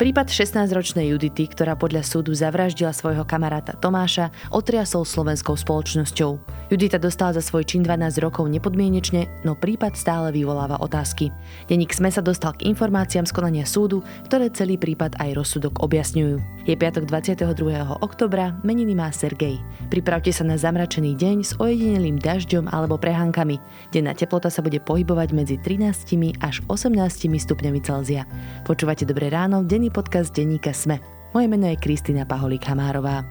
Prípad 16-ročnej Judity, ktorá podľa súdu zavraždila svojho kamaráta Tomáša, otriasol slovenskou spoločnosťou. Judita dostala za svoj čin 12 rokov nepodmienečne, no prípad stále vyvoláva otázky. Deník SME sa dostal k informáciám z konania súdu, ktoré celý prípad aj rozsudok objasňujú. Je piatok 22. oktobra, meniny má Sergej. Pripravte sa na zamračený deň s ojedinelým dažďom alebo prehánkami. Denná teplota sa bude pohybovať medzi 13 až 18 stupňami Celzia. Počúvate Dobré ráno, denný podcast denníka Sme. Moje meno je Kristýna Paholík Hamárová.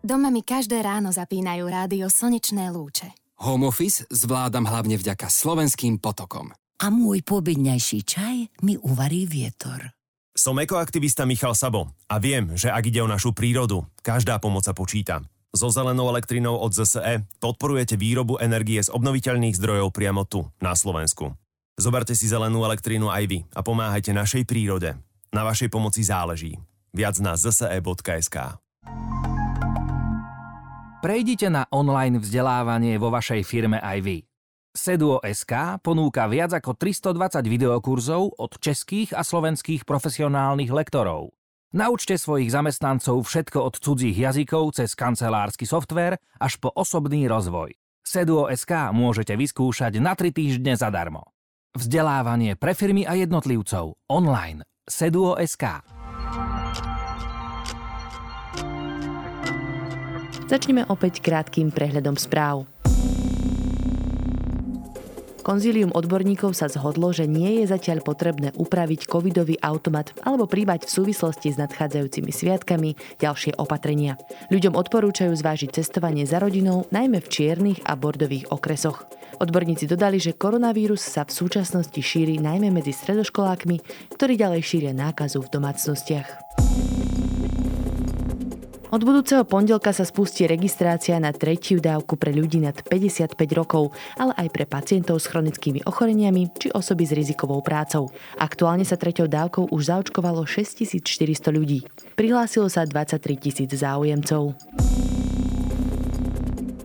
Doma mi každé ráno zapínajú rádio Slnečné lúče. Home office zvládam hlavne vďaka slovenským potokom. A môj pobedňajší čaj mi uvarí vietor. Som ekoaktivista Michal Sabo a viem, že ak ide o našu prírodu, každá pomoc sa počíta. So zelenou elektrinou od ZSE podporujete výrobu energie z obnoviteľných zdrojov priamo tu, na Slovensku. Zoberte si zelenú elektrínu aj vy a pomáhajte našej prírode. Na vašej pomoci záleží. Viac na zse.sk Prejdite na online vzdelávanie vo vašej firme aj vy. Seduo.sk ponúka viac ako 320 videokurzov od českých a slovenských profesionálnych lektorov. Naučte svojich zamestnancov všetko od cudzích jazykov cez kancelársky software až po osobný rozvoj. Seduo.sk môžete vyskúšať na 3 týždne zadarmo. Vzdelávanie pre firmy a jednotlivcov online Seduo.sk Začneme opäť krátkým prehľadom správ. Konzílium odborníkov sa zhodlo, že nie je zatiaľ potrebné upraviť covidový automat alebo príbať v súvislosti s nadchádzajúcimi sviatkami ďalšie opatrenia. Ľuďom odporúčajú zvážiť cestovanie za rodinou, najmä v čiernych a bordových okresoch. Odborníci dodali, že koronavírus sa v súčasnosti šíri najmä medzi stredoškolákmi, ktorí ďalej šíria nákazu v domácnostiach. Od budúceho pondelka sa spustí registrácia na tretiu dávku pre ľudí nad 55 rokov, ale aj pre pacientov s chronickými ochoreniami či osoby s rizikovou prácou. Aktuálne sa treťou dávkou už zaočkovalo 6400 ľudí. Prihlásilo sa 23 tisíc záujemcov.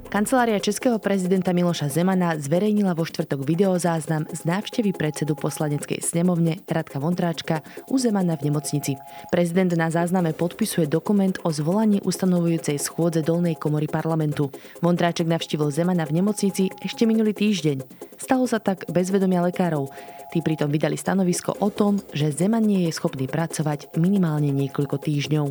Kancelária českého prezidenta Miloša Zemana zverejnila vo štvrtok videozáznam z návštevy predsedu poslaneckej snemovne Radka Vondráčka u Zemana v nemocnici. Prezident na zázname podpisuje dokument o zvolaní ustanovujúcej schôdze dolnej komory parlamentu. Vondráček navštívil Zemana v nemocnici ešte minulý týždeň. Stalo sa tak bez vedomia lekárov. Tí pritom vydali stanovisko o tom, že Zeman nie je schopný pracovať minimálne niekoľko týždňov.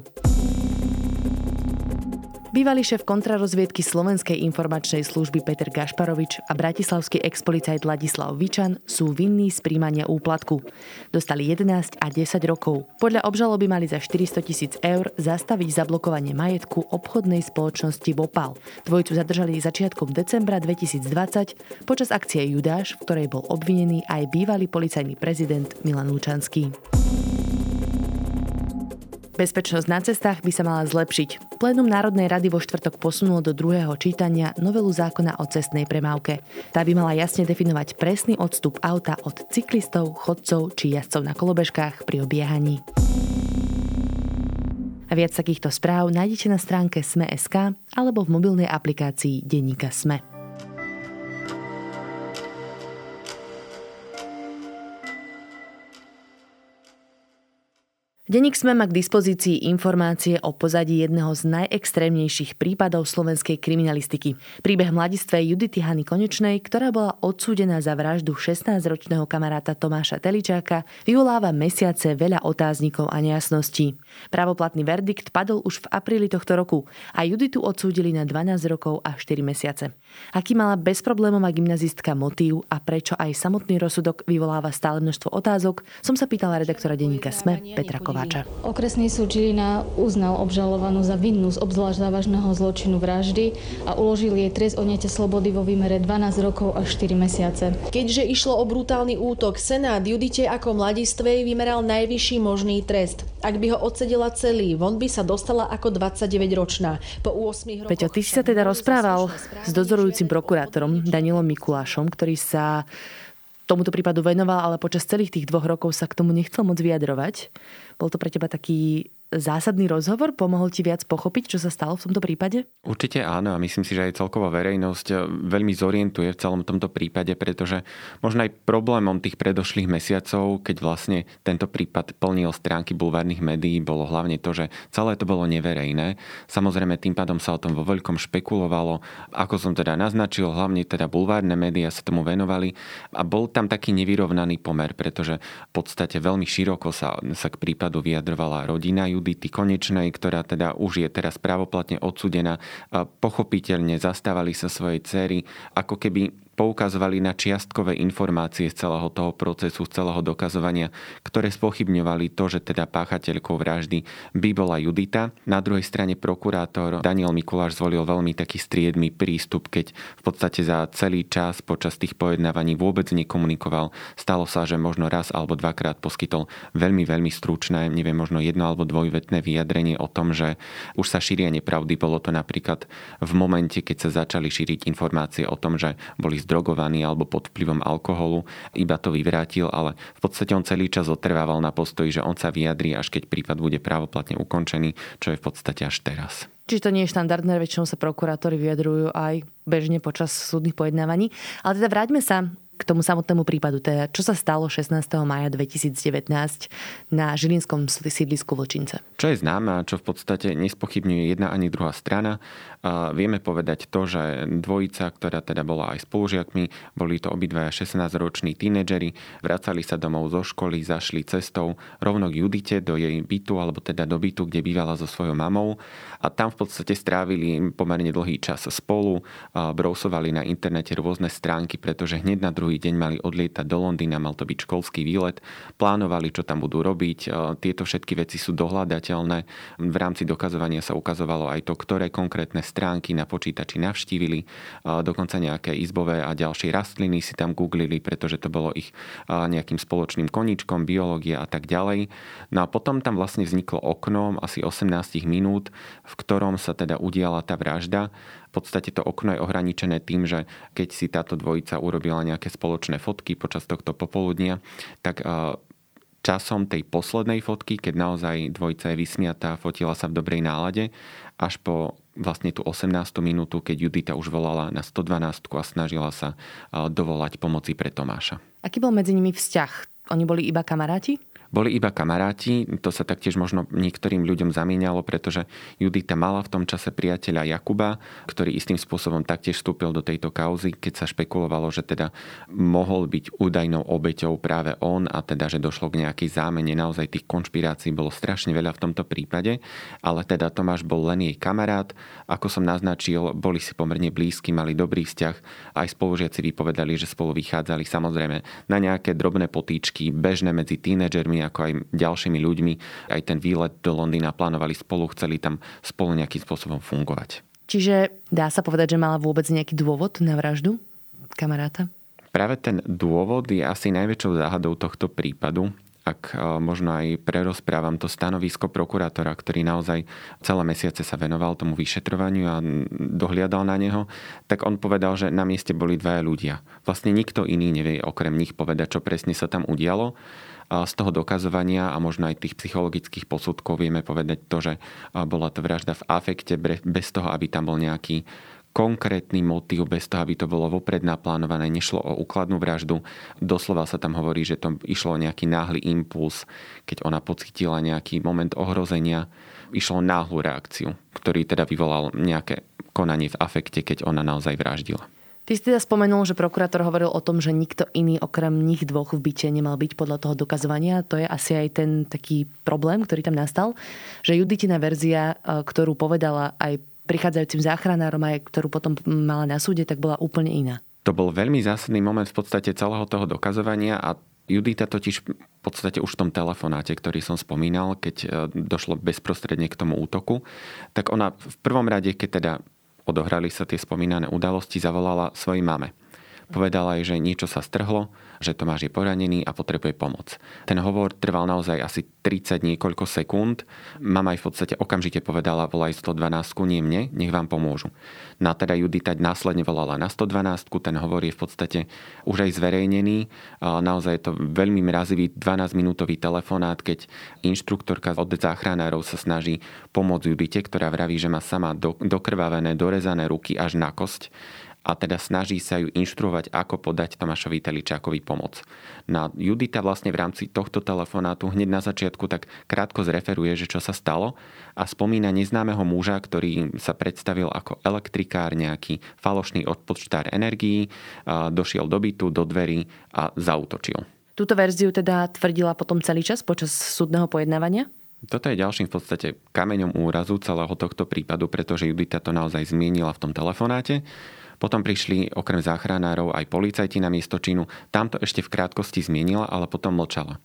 Bývalý šéf kontrarozviedky Slovenskej informačnej služby Peter Gašparovič a bratislavský expolicajt Ladislav Vičan sú vinní z príjmania úplatku. Dostali 11 a 10 rokov. Podľa obžaloby mali za 400 tisíc eur zastaviť zablokovanie majetku obchodnej spoločnosti Bopal. Dvojicu zadržali začiatkom decembra 2020 počas akcie Judáš, v ktorej bol obvinený aj bývalý policajný prezident Milan Lučanský. Bezpečnosť na cestách by sa mala zlepšiť. Plénum Národnej rady vo štvrtok posunulo do druhého čítania novelu zákona o cestnej premávke. Tá by mala jasne definovať presný odstup auta od cyklistov, chodcov či jazdcov na kolobežkách pri obiehaní. A viac takýchto správ nájdete na stránke Sme.sk alebo v mobilnej aplikácii Denníka Sme. Deník sme má k dispozícii informácie o pozadí jedného z najextrémnejších prípadov slovenskej kriminalistiky. Príbeh mladistvej Judity Hany Konečnej, ktorá bola odsúdená za vraždu 16-ročného kamaráta Tomáša Teličáka, vyvoláva mesiace veľa otáznikov a nejasností. Pravoplatný verdikt padol už v apríli tohto roku a Juditu odsúdili na 12 rokov a 4 mesiace. Aký mala bezproblémová gymnazistka motív a prečo aj samotný rozsudok vyvoláva stále množstvo otázok, som sa pýtala redaktora denníka SME Petra Kováča. Okresný súd Žilina uznal obžalovanú za vinnú z obzvlášť závažného zločinu vraždy a uložil jej trest odnete slobody vo výmere 12 rokov a 4 mesiace. Keďže išlo o brutálny útok, Senát Judite ako mladistvej vymeral najvyšší možný trest. Ak by ho odsedela celý, von by sa dostala ako 29-ročná. Po 8 rokoch... Peťo, ty si sa teda rozprával s dozorujúcim prokurátorom Danielom Mikulášom, ktorý sa tomuto prípadu venoval, ale počas celých tých dvoch rokov sa k tomu nechcel moc vyjadrovať. Bol to pre teba taký zásadný rozhovor? Pomohol ti viac pochopiť, čo sa stalo v tomto prípade? Určite áno a myslím si, že aj celková verejnosť eh, veľmi zorientuje v celom tomto prípade, pretože možno aj problémom tých predošlých mesiacov, keď vlastne tento prípad plnil stránky bulvárnych médií, bolo hlavne to, že celé to bolo neverejné. Samozrejme tým pádom sa o tom vo veľkom špekulovalo. Ako som teda naznačil, hlavne teda bulvárne médiá sa tomu venovali a bol tam taký nevyrovnaný pomer, pretože v podstate veľmi široko sa, sa k prípadu vyjadrovala rodina Judity Konečnej, ktorá teda už je teraz právoplatne odsudená. Pochopiteľne zastávali sa svojej cery, ako keby poukazovali na čiastkové informácie z celého toho procesu, z celého dokazovania, ktoré spochybňovali to, že teda páchateľkou vraždy by bola Judita. Na druhej strane prokurátor Daniel Mikuláš zvolil veľmi taký striedmy prístup, keď v podstate za celý čas počas tých pojednávaní vôbec nekomunikoval. Stalo sa, že možno raz alebo dvakrát poskytol veľmi, veľmi stručné, neviem, možno jedno alebo dvojvetné vyjadrenie o tom, že už sa šíria nepravdy. Bolo to napríklad v momente, keď sa začali šíriť informácie o tom, že boli zdrogovaný alebo pod vplyvom alkoholu, iba to vyvrátil, ale v podstate on celý čas otrvával na postoji, že on sa vyjadrí, až keď prípad bude právoplatne ukončený, čo je v podstate až teraz. Čiže to nie je štandardné, väčšinou sa prokurátori vyjadrujú aj bežne počas súdnych pojednávaní. Ale teda vráťme sa k tomu samotnému prípadu, teda čo sa stalo 16. maja 2019 na žilinskom sídlisku Vlčince. Čo je známe a čo v podstate nespochybňuje jedna ani druhá strana, vieme povedať to, že dvojica, ktorá teda bola aj spolužiakmi, boli to obidvaja 16-roční tínedžeri, vracali sa domov zo školy, zašli cestou rovno k Judite do jej bytu, alebo teda do bytu, kde bývala so svojou mamou a tam v podstate strávili pomerne dlhý čas spolu, brousovali na internete rôzne stránky, pretože hneď na druhý deň mali odlietať do Londýna, mal to byť školský výlet, plánovali, čo tam budú robiť, tieto všetky veci sú dohľadateľné. V rámci dokazovania sa ukazovalo aj to, ktoré konkrétne stránky na počítači navštívili, dokonca nejaké izbové a ďalšie rastliny si tam googlili, pretože to bolo ich nejakým spoločným koničkom, biológia a tak ďalej. No a potom tam vlastne vzniklo okno asi 18 minút, v ktorom sa teda udiala tá vražda. Podstate to okno je ohraničené tým, že keď si táto dvojica urobila nejaké spoločné fotky počas tohto popoludnia, tak časom tej poslednej fotky, keď naozaj dvojica je vysmiatá, fotila sa v dobrej nálade, až po vlastne tú 18. minútu, keď Judita už volala na 112 a snažila sa dovolať pomoci pre Tomáša. Aký bol medzi nimi vzťah? Oni boli iba kamaráti? Boli iba kamaráti, to sa taktiež možno niektorým ľuďom zamieňalo, pretože Judita mala v tom čase priateľa Jakuba, ktorý istým spôsobom taktiež vstúpil do tejto kauzy, keď sa špekulovalo, že teda mohol byť údajnou obeťou práve on a teda, že došlo k nejakej zámene. Naozaj tých konšpirácií bolo strašne veľa v tomto prípade, ale teda Tomáš bol len jej kamarát. Ako som naznačil, boli si pomerne blízki, mali dobrý vzťah. Aj spolužiaci vypovedali, že spolu vychádzali samozrejme na nejaké drobné potýčky, bežné medzi tínedžermi ako aj ďalšími ľuďmi. Aj ten výlet do Londýna plánovali spolu, chceli tam spolu nejakým spôsobom fungovať. Čiže dá sa povedať, že mala vôbec nejaký dôvod na vraždu kamaráta? Práve ten dôvod je asi najväčšou záhadou tohto prípadu ak e, možno aj prerozprávam to stanovisko prokurátora, ktorý naozaj celé mesiace sa venoval tomu vyšetrovaniu a dohliadal na neho, tak on povedal, že na mieste boli dvaja ľudia. Vlastne nikto iný nevie okrem nich povedať, čo presne sa tam udialo z toho dokazovania a možno aj tých psychologických posudkov vieme povedať to, že bola to vražda v afekte bez toho, aby tam bol nejaký konkrétny motív, bez toho, aby to bolo vopred naplánované, nešlo o úkladnú vraždu. Doslova sa tam hovorí, že to išlo o nejaký náhly impuls, keď ona pocítila nejaký moment ohrozenia, išlo o náhlu reakciu, ktorý teda vyvolal nejaké konanie v afekte, keď ona naozaj vraždila. Ty si teda spomenul, že prokurátor hovoril o tom, že nikto iný okrem nich dvoch v byte nemal byť podľa toho dokazovania. To je asi aj ten taký problém, ktorý tam nastal, že Juditina verzia, e, ktorú povedala aj prichádzajúcim záchranárom, aj ktorú potom mala na súde, tak bola úplne iná. To bol veľmi zásadný moment v podstate celého toho dokazovania a Judita totiž v podstate už v tom telefonáte, ktorý som spomínal, keď e, došlo bezprostredne k tomu útoku, tak ona v prvom rade, keď teda odohrali sa tie spomínané udalosti, zavolala svojej mame. Povedala jej, že niečo sa strhlo, že Tomáš je poranený a potrebuje pomoc. Ten hovor trval naozaj asi 30 niekoľko sekúnd. Mama aj v podstate okamžite povedala, volaj 112, nie mne, nech vám pomôžu. No teda Judita následne volala na 112, ten hovor je v podstate už aj zverejnený. Naozaj je to veľmi mrazivý 12-minútový telefonát, keď inštruktorka od záchranárov sa snaží pomôcť Judite, ktorá vraví, že má sama dokrvavené, dorezané ruky až na kosť a teda snaží sa ju inštruovať, ako podať Tomášovi Teličákovi pomoc. Na Judita vlastne v rámci tohto telefonátu hneď na začiatku tak krátko zreferuje, že čo sa stalo a spomína neznámeho muža, ktorý sa predstavil ako elektrikár, nejaký falošný odpočtár energií, došiel do bytu, do dverí a zautočil. Túto verziu teda tvrdila potom celý čas počas súdneho pojednávania? Toto je ďalším v podstate kameňom úrazu celého tohto prípadu, pretože Judita to naozaj zmienila v tom telefonáte. Potom prišli okrem záchranárov aj policajti na miesto činu. Tamto ešte v krátkosti zmienila, ale potom mlčala.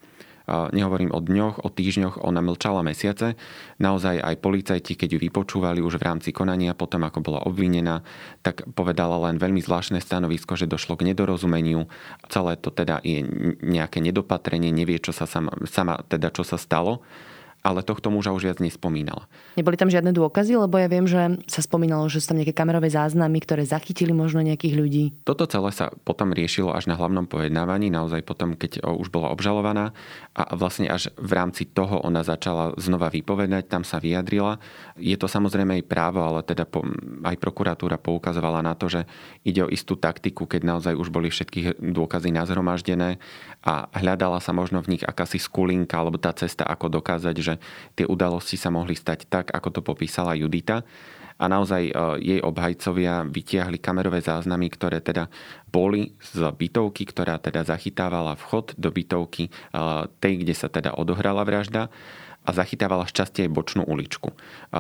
Nehovorím o dňoch, o týždňoch, ona mlčala mesiace. Naozaj aj policajti, keď ju vypočúvali už v rámci konania, potom ako bola obvinená, tak povedala len veľmi zvláštne stanovisko, že došlo k nedorozumeniu. Celé to teda je nejaké nedopatrenie, nevie, čo sa sama, sama teda čo sa stalo ale tohto muža už viac nespomínala. Neboli tam žiadne dôkazy, lebo ja viem, že sa spomínalo, že sú tam nejaké kamerové záznamy, ktoré zachytili možno nejakých ľudí. Toto celé sa potom riešilo až na hlavnom pojednávaní, naozaj potom, keď už bola obžalovaná a vlastne až v rámci toho ona začala znova vypovedať, tam sa vyjadrila. Je to samozrejme aj právo, ale teda aj prokuratúra poukazovala na to, že ide o istú taktiku, keď naozaj už boli všetky dôkazy nazhromaždené a hľadala sa možno v nich akási skulinka alebo tá cesta, ako dokázať, že tie udalosti sa mohli stať tak, ako to popísala Judita. A naozaj e, jej obhajcovia vytiahli kamerové záznamy, ktoré teda boli z bytovky, ktorá teda zachytávala vchod do bytovky e, tej, kde sa teda odohrala vražda a zachytávala šťastie aj bočnú uličku.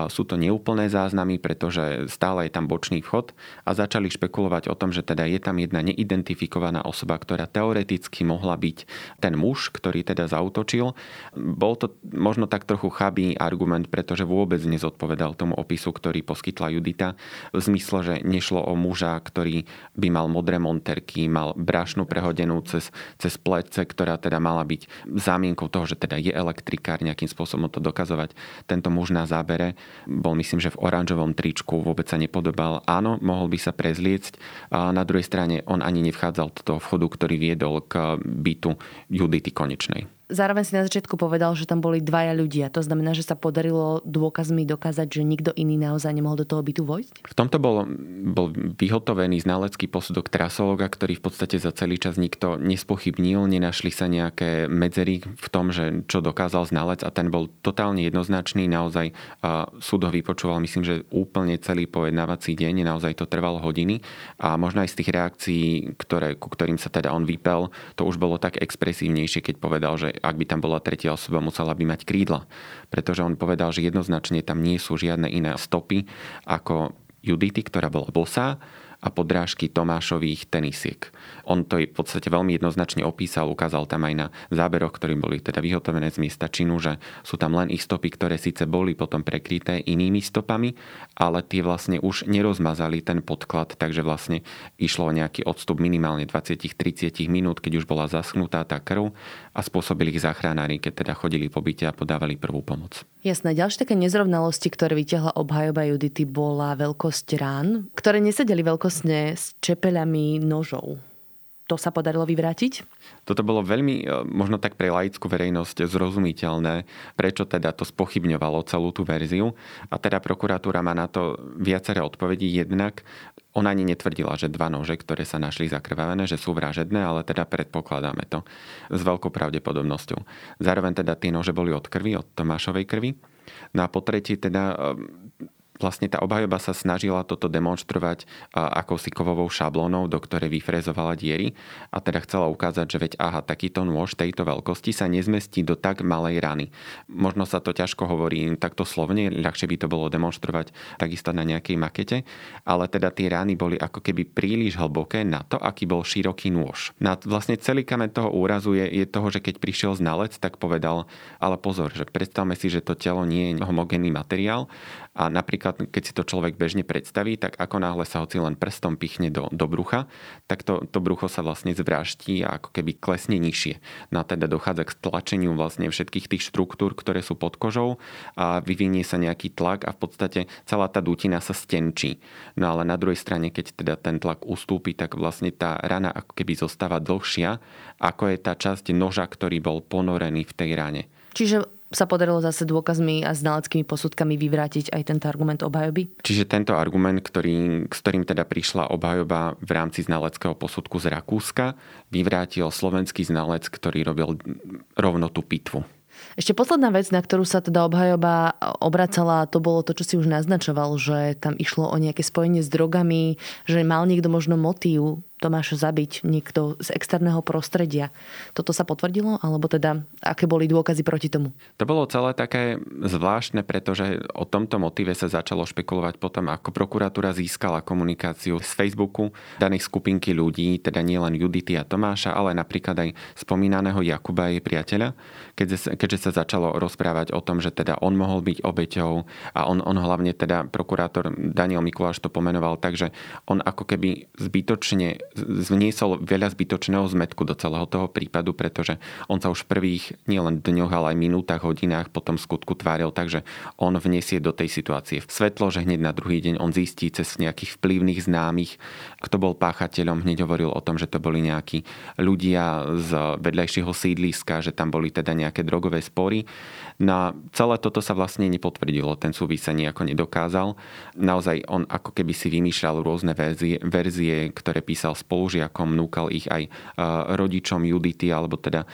Sú to neúplné záznamy, pretože stále je tam bočný vchod a začali špekulovať o tom, že teda je tam jedna neidentifikovaná osoba, ktorá teoreticky mohla byť ten muž, ktorý teda zautočil. Bol to možno tak trochu chabý argument, pretože vôbec nezodpovedal tomu opisu, ktorý poskytla Judita, v zmysle, že nešlo o muža, ktorý by mal modré monterky, mal brašnu prehodenú cez, cez plece, ktorá teda mala byť zámienkou toho, že teda je elektrikár nejakým spôsobom spôsobom to dokazovať. Tento muž na zábere bol myslím, že v oranžovom tričku, vôbec sa nepodobal. Áno, mohol by sa prezliecť. A na druhej strane on ani nevchádzal do toho vchodu, ktorý viedol k bytu Judity Konečnej. Zároveň si na začiatku povedal, že tam boli dvaja ľudia. To znamená, že sa podarilo dôkazmi dokázať, že nikto iný naozaj nemohol do toho bytu vojsť? V tomto bol, bol vyhotovený znalecký posudok trasologa, ktorý v podstate za celý čas nikto nespochybnil. Nenašli sa nejaké medzery v tom, že čo dokázal znalec a ten bol totálne jednoznačný. Naozaj súd ho vypočúval, myslím, že úplne celý pojednávací deň. Naozaj to trvalo hodiny. A možno aj z tých reakcií, ktoré, ku ktorým sa teda on vypel, to už bolo tak expresívnejšie, keď povedal, že ak by tam bola tretia osoba, musela by mať krídla. Pretože on povedal, že jednoznačne tam nie sú žiadne iné stopy ako Judity, ktorá bola bosá a podrážky Tomášových tenisiek. On to v podstate veľmi jednoznačne opísal, ukázal tam aj na záberoch, ktorí boli teda vyhotovené z miesta činu, že sú tam len ich stopy, ktoré síce boli potom prekryté inými stopami, ale tie vlastne už nerozmazali ten podklad, takže vlastne išlo o nejaký odstup minimálne 20-30 minút, keď už bola zaschnutá tá krv a spôsobili ich záchranári, keď teda chodili po byte a podávali prvú pomoc. Jasné, ďalšie také nezrovnalosti, ktoré vytiahla obhajoba Judity, bola veľkosť rán, ktoré nesedeli veľkosne s čepeľami nožov. To sa podarilo vyvrátiť? Toto bolo veľmi, e, možno tak pre laickú verejnosť zrozumiteľné, prečo teda to spochybňovalo celú tú verziu. A teda prokuratúra má na to viaceré odpovedi. Jednak ona ani netvrdila, že dva nože, ktoré sa našli zakrvavené, že sú vražedné, ale teda predpokladáme to s veľkou pravdepodobnosťou. Zároveň teda tie nože boli od krvi, od Tomášovej krvi. No a po tretí teda e, vlastne tá obhajoba sa snažila toto demonstrovať akousi kovovou šablónou, do ktorej vyfrezovala diery a teda chcela ukázať, že veď aha, takýto nôž tejto veľkosti sa nezmestí do tak malej rany. Možno sa to ťažko hovorí takto slovne, ľahšie by to bolo demonstrovať takisto na nejakej makete, ale teda tie rány boli ako keby príliš hlboké na to, aký bol široký nôž. Na vlastne celý kamen toho úrazu je, je toho, že keď prišiel znalec, tak povedal, ale pozor, že predstavme si, že to telo nie je homogénny materiál a napríklad keď si to človek bežne predstaví, tak ako náhle sa hoci len prstom pichne do, do brucha, tak to, to brucho sa vlastne zvráští a ako keby klesne nižšie. No a teda dochádza k stlačeniu vlastne všetkých tých štruktúr, ktoré sú pod kožou a vyvinie sa nejaký tlak a v podstate celá tá dutina sa stenčí. No ale na druhej strane, keď teda ten tlak ustúpi, tak vlastne tá rana ako keby zostáva dlhšia, ako je tá časť noža, ktorý bol ponorený v tej rane. Čiže sa podarilo zase dôkazmi a znaleckými posudkami vyvrátiť aj tento argument obhajoby? Čiže tento argument, ktorý, s ktorým teda prišla obhajoba v rámci znaleckého posudku z Rakúska, vyvrátil slovenský znalec, ktorý robil rovno tú pitvu. Ešte posledná vec, na ktorú sa teda obhajoba obracala, to bolo to, čo si už naznačoval, že tam išlo o nejaké spojenie s drogami, že mal niekto možno motív Tomáša zabiť niekto z externého prostredia. Toto sa potvrdilo? Alebo teda, aké boli dôkazy proti tomu? To bolo celé také zvláštne, pretože o tomto motive sa začalo špekulovať potom, ako prokuratúra získala komunikáciu z Facebooku daných skupinky ľudí, teda nielen Judity a Tomáša, ale napríklad aj spomínaného Jakuba, jej priateľa, keďže, keďže sa začalo rozprávať o tom, že teda on mohol byť obeťou a on, on hlavne teda prokurátor Daniel Mikuláš to pomenoval tak, že on ako keby zbytočne vniesol veľa zbytočného zmetku do celého toho prípadu, pretože on sa už v prvých nielen dňoch, ale aj minútach, hodinách potom skutku tváril, takže on vniesie do tej situácie svetlo, že hneď na druhý deň on zistí cez nejakých vplyvných známych, kto bol páchateľom, hneď hovoril o tom, že to boli nejakí ľudia z vedľajšieho sídliska, že tam boli teda nejaké drogové spory. Na celé toto sa vlastne nepotvrdilo, ten súvis sa nejako nedokázal. Naozaj on ako keby si vymýšľal rôzne verzie, verzie ktoré písal spolužiakom, núkal ich aj rodičom Judity, alebo teda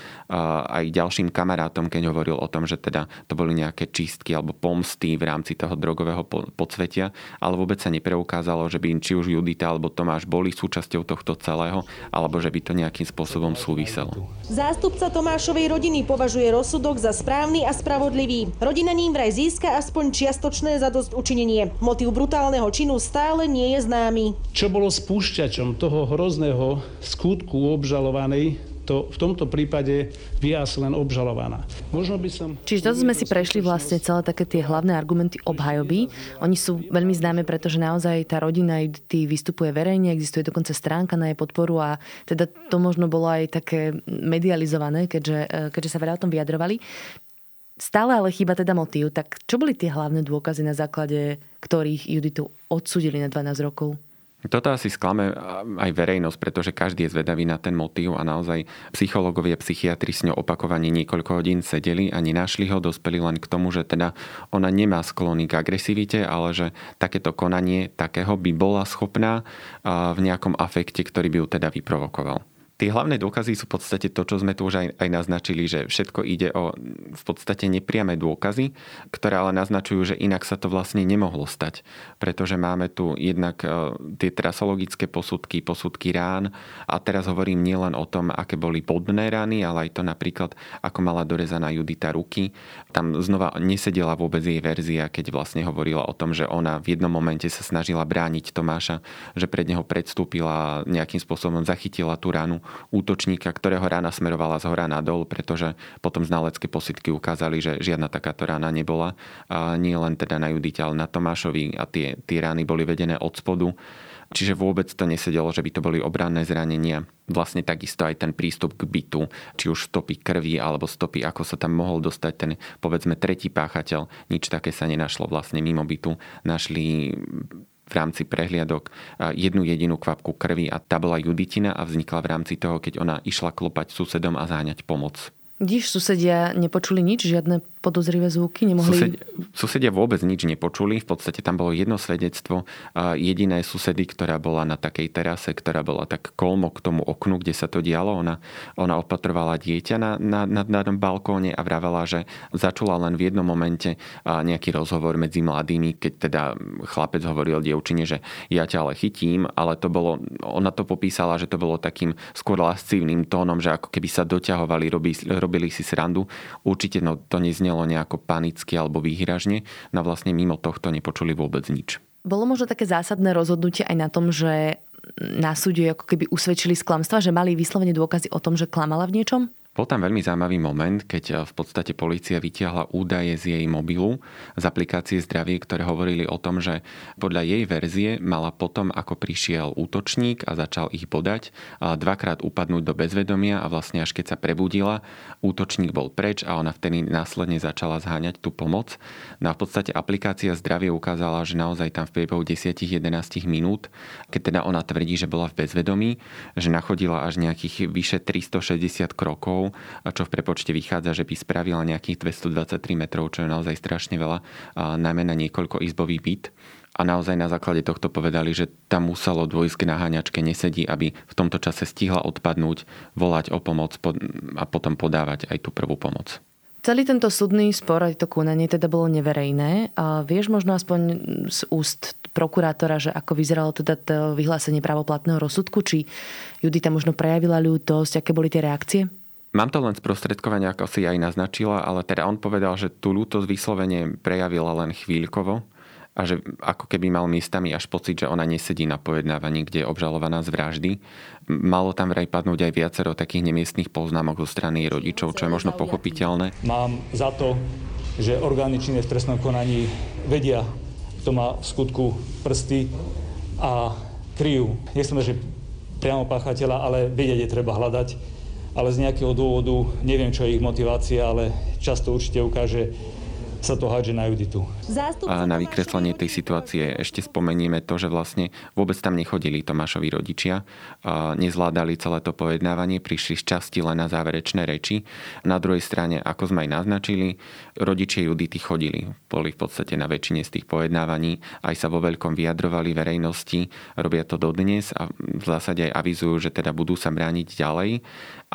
aj ďalším kamarátom, keď hovoril o tom, že teda to boli nejaké čistky alebo pomsty v rámci toho drogového podsvetia, ale vôbec sa nepreukázalo, že by či už Judita alebo Tomáš boli súčasťou tohto celého, alebo že by to nejakým spôsobom súviselo. Zástupca Tomášovej rodiny považuje rozsudok za správny a spravodlivý. Rodina ním vraj získa aspoň čiastočné zadosť učinenie. Motív brutálneho činu stále nie je známy. Čo bolo spúšťačom toho hrozného skutku obžalovanej, to v tomto prípade vyjás len obžalovaná. Možno by som... Čiže toto sme si prešli vlastne celé také tie hlavné argumenty obhajoby. Oni sú veľmi známe, pretože naozaj tá rodina Judity vystupuje verejne, existuje dokonca stránka na jej podporu a teda to možno bolo aj také medializované, keďže, keďže sa veľa o tom vyjadrovali. Stále ale chýba teda motív. Tak čo boli tie hlavné dôkazy, na základe ktorých Juditu odsudili na 12 rokov? Toto asi sklame aj verejnosť, pretože každý je zvedavý na ten motív a naozaj psychológovia, psychiatri s ňou opakovane niekoľko hodín sedeli a nenašli ho, dospeli len k tomu, že teda ona nemá sklony k agresivite, ale že takéto konanie takého by bola schopná v nejakom afekte, ktorý by ju teda vyprovokoval. Tie hlavné dôkazy sú v podstate to, čo sme tu už aj, aj naznačili, že všetko ide o v podstate nepriame dôkazy, ktoré ale naznačujú, že inak sa to vlastne nemohlo stať. Pretože máme tu jednak uh, tie trasologické posudky, posudky rán a teraz hovorím nielen o tom, aké boli podné rany, ale aj to napríklad, ako mala dorezaná Judita ruky. Tam znova nesedela vôbec jej verzia, keď vlastne hovorila o tom, že ona v jednom momente sa snažila brániť Tomáša, že pred neho predstúpila, nejakým spôsobom zachytila tú ránu útočníka, ktorého rána smerovala z hora nadol, pretože potom znalecké positky ukázali, že žiadna takáto rána nebola. A nie len teda na Judite, ale na Tomášovi a tie, tie rány boli vedené od spodu. Čiže vôbec to nesedelo, že by to boli obranné zranenia. Vlastne takisto aj ten prístup k bytu, či už stopy krvi alebo stopy, ako sa tam mohol dostať ten, povedzme, tretí páchateľ. Nič také sa nenašlo vlastne mimo bytu. Našli rámci prehliadok jednu jedinú kvapku krvi a tá bola Juditina a vznikla v rámci toho, keď ona išla klopať susedom a záňať pomoc. Když susedia nepočuli nič, žiadne podozrivé zvuky? Nemohli... Sused, susedia vôbec nič nepočuli. V podstate tam bolo jedno svedectvo. Jediné susedy, ktorá bola na takej terase, ktorá bola tak kolmo k tomu oknu, kde sa to dialo. Ona, ona opatrovala dieťa na, na, na, na balkóne a vravela, že začula len v jednom momente nejaký rozhovor medzi mladými, keď teda chlapec hovoril dievčine, že ja ťa ale chytím, ale to bolo, ona to popísala, že to bolo takým skôr lascívnym tónom, že ako keby sa doťahovali, robili, robili si srandu. Určite no, to neznelo znelo nejako panicky alebo výhražne, no vlastne mimo tohto nepočuli vôbec nič. Bolo možno také zásadné rozhodnutie aj na tom, že na súde ako keby usvedčili z klamstva, že mali vyslovene dôkazy o tom, že klamala v niečom? Bol tam veľmi zaujímavý moment, keď eh, v podstate policia vytiahla údaje z jej mobilu, z aplikácie zdravie, ktoré hovorili o tom, že podľa jej verzie mala potom, ako prišiel útočník a začal ich bodať, dvakrát upadnúť do bezvedomia a vlastne až keď sa prebudila, útočník bol preč a ona vtedy následne začala zháňať tú pomoc. No a v podstate aplikácia zdravie ukázala, že naozaj tam v priebehu 10-11 minút, keď teda ona tvrdí, že bola v bezvedomí, že nachodila až nejakých vyše 360 krokov čo v prepočte vychádza, že by spravila nejakých 223 metrov, čo je naozaj strašne veľa, najmä na niekoľko izbový byt a naozaj na základe tohto povedali, že tam muselo dôjsť k naháňačke nesedí, aby v tomto čase stihla odpadnúť, volať o pomoc a potom podávať aj tú prvú pomoc. Celý tento súdny spor, aj to konanie teda bolo neverejné. A vieš možno aspoň z úst prokurátora, že ako vyzeralo teda to vyhlásenie právoplatného rozsudku, či Judita možno prejavila ľútosť, aké boli tie reakcie? Mám to len sprostredkovanie, ako si aj naznačila, ale teda on povedal, že tú ľútosť vyslovene prejavila len chvíľkovo a že ako keby mal miestami až pocit, že ona nesedí na pojednávaní, kde je obžalovaná z vraždy. Malo tam vraj padnúť aj viacero takých nemiestných poznámok zo strany rodičov, čo je možno pochopiteľné. Mám za to, že orgány činné v trestnom konaní vedia, kto má v skutku prsty a kryjú. Nechceme, že priamo páchateľa, ale vedieť je treba hľadať ale z nejakého dôvodu, neviem čo je ich motivácia, ale často určite ukáže, sa to hádže na Juditu. A na vykreslenie tej situácie ešte spomenieme to, že vlastne vôbec tam nechodili Tomášovi rodičia, a nezvládali celé to pojednávanie, prišli z časti len na záverečné reči. Na druhej strane, ako sme aj naznačili, rodičia Judity chodili, boli v podstate na väčšine z tých pojednávaní, aj sa vo veľkom vyjadrovali verejnosti, robia to dodnes a v zásade aj avizujú, že teda budú sa brániť ďalej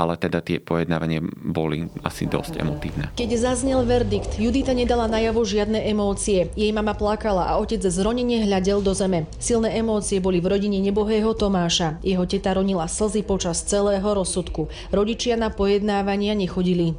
ale teda tie pojednávania boli asi dosť emotívne. Keď zaznel verdikt, Judita nedala najavo žiadne emócie. Jej mama plakala a otec zronenie hľadel do zeme. Silné emócie boli v rodine nebohého Tomáša. Jeho teta ronila slzy počas celého rozsudku. Rodičia na pojednávania nechodili.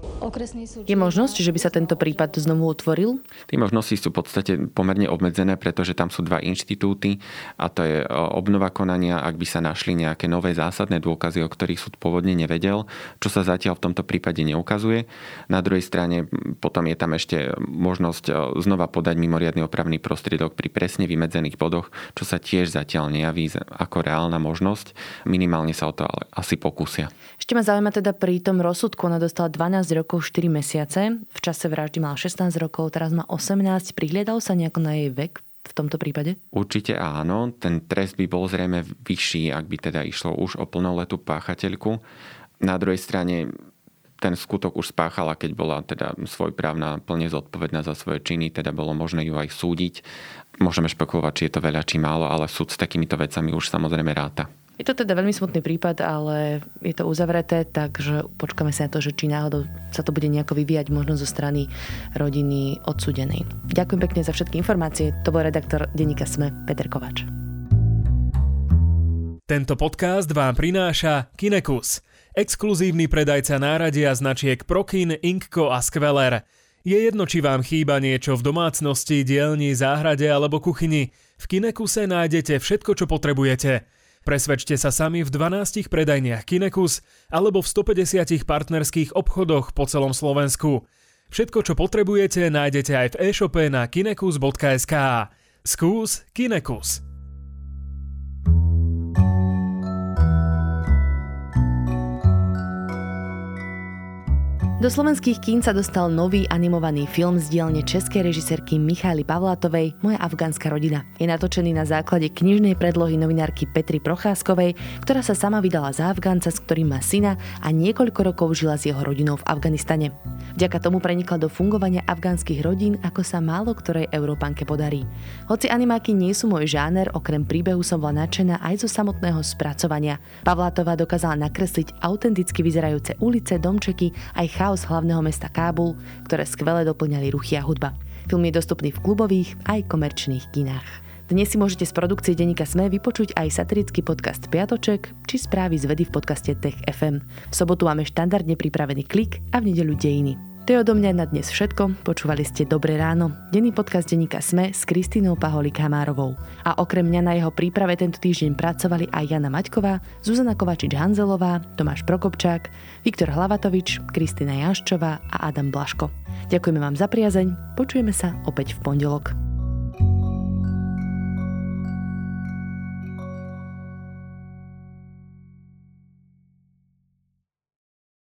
Je možnosť, že by sa tento prípad znovu otvoril? Tie možnosti sú v podstate pomerne obmedzené, pretože tam sú dva inštitúty a to je obnova konania, ak by sa našli nejaké nové zásadné dôkazy, o ktorých súd pôvodne nevedel čo sa zatiaľ v tomto prípade neukazuje. Na druhej strane potom je tam ešte možnosť e, znova podať mimoriadný opravný prostriedok pri presne vymedzených bodoch, čo sa tiež zatiaľ nejaví ako reálna možnosť. Minimálne sa o to ale asi pokúsia. Ešte ma zaujíma teda pri tom rozsudku, ona dostala 12 rokov 4 mesiace, v čase vraždy mala 16 rokov, teraz má 18. Prihliadal sa nejako na jej vek v tomto prípade? Určite áno. Ten trest by bol zrejme vyšší, ak by teda išlo už o plnoletú páchateľku. Na druhej strane ten skutok už spáchala, keď bola teda svojprávna, plne zodpovedná za svoje činy, teda bolo možné ju aj súdiť. Môžeme špekulovať, či je to veľa, či málo, ale súd s takýmito vecami už samozrejme ráta. Je to teda veľmi smutný prípad, ale je to uzavreté, takže počkáme sa na to, že či náhodou sa to bude nejako vyvíjať možno zo strany rodiny odsudenej. Ďakujem pekne za všetky informácie. To bol redaktor denníka SME Peter Kovač. Tento podcast vám prináša Kinekus – Exkluzívny predajca náradia značiek Prokin, Inkko a Skveler. Je jedno, či vám chýba niečo v domácnosti, dielni, záhrade alebo kuchyni. V Kinekuse nájdete všetko, čo potrebujete. Presvedčte sa sami v 12 predajniach Kinekus alebo v 150 partnerských obchodoch po celom Slovensku. Všetko, čo potrebujete, nájdete aj v e-shope na kinekus.sk. Skús Kinekus. Do slovenských kín sa dostal nový animovaný film z dielne českej režisérky Michály Pavlátovej Moja afgánska rodina. Je natočený na základe knižnej predlohy novinárky Petry Procházkovej, ktorá sa sama vydala za Afgánca, s ktorým má syna a niekoľko rokov žila s jeho rodinou v Afganistane. Vďaka tomu prenikla do fungovania afgánskych rodín, ako sa málo ktorej Európanke podarí. Hoci animáky nie sú môj žáner, okrem príbehu som bola nadšená aj zo samotného spracovania. Pavlátová dokázala nakresliť autenticky vyzerajúce ulice, domčeky, aj chaos chaos hlavného mesta Kábul, ktoré skvele doplňali ruchy a hudba. Film je dostupný v klubových aj komerčných kinách. Dnes si môžete z produkcie Denika Sme vypočuť aj satirický podcast Piatoček či správy z vedy v podcaste Tech FM. V sobotu máme štandardne pripravený klik a v nedeľu dejiny. To je odo mňa na dnes všetko. Počúvali ste Dobré ráno. Denný podcast denníka Sme s Kristínou Paholi Kamárovou. A okrem mňa na jeho príprave tento týždeň pracovali aj Jana Maťková, Zuzana Kovačič-Hanzelová, Tomáš Prokopčák, Viktor Hlavatovič, Kristina Jaščová a Adam Blaško. Ďakujeme vám za priazeň. Počujeme sa opäť v pondelok.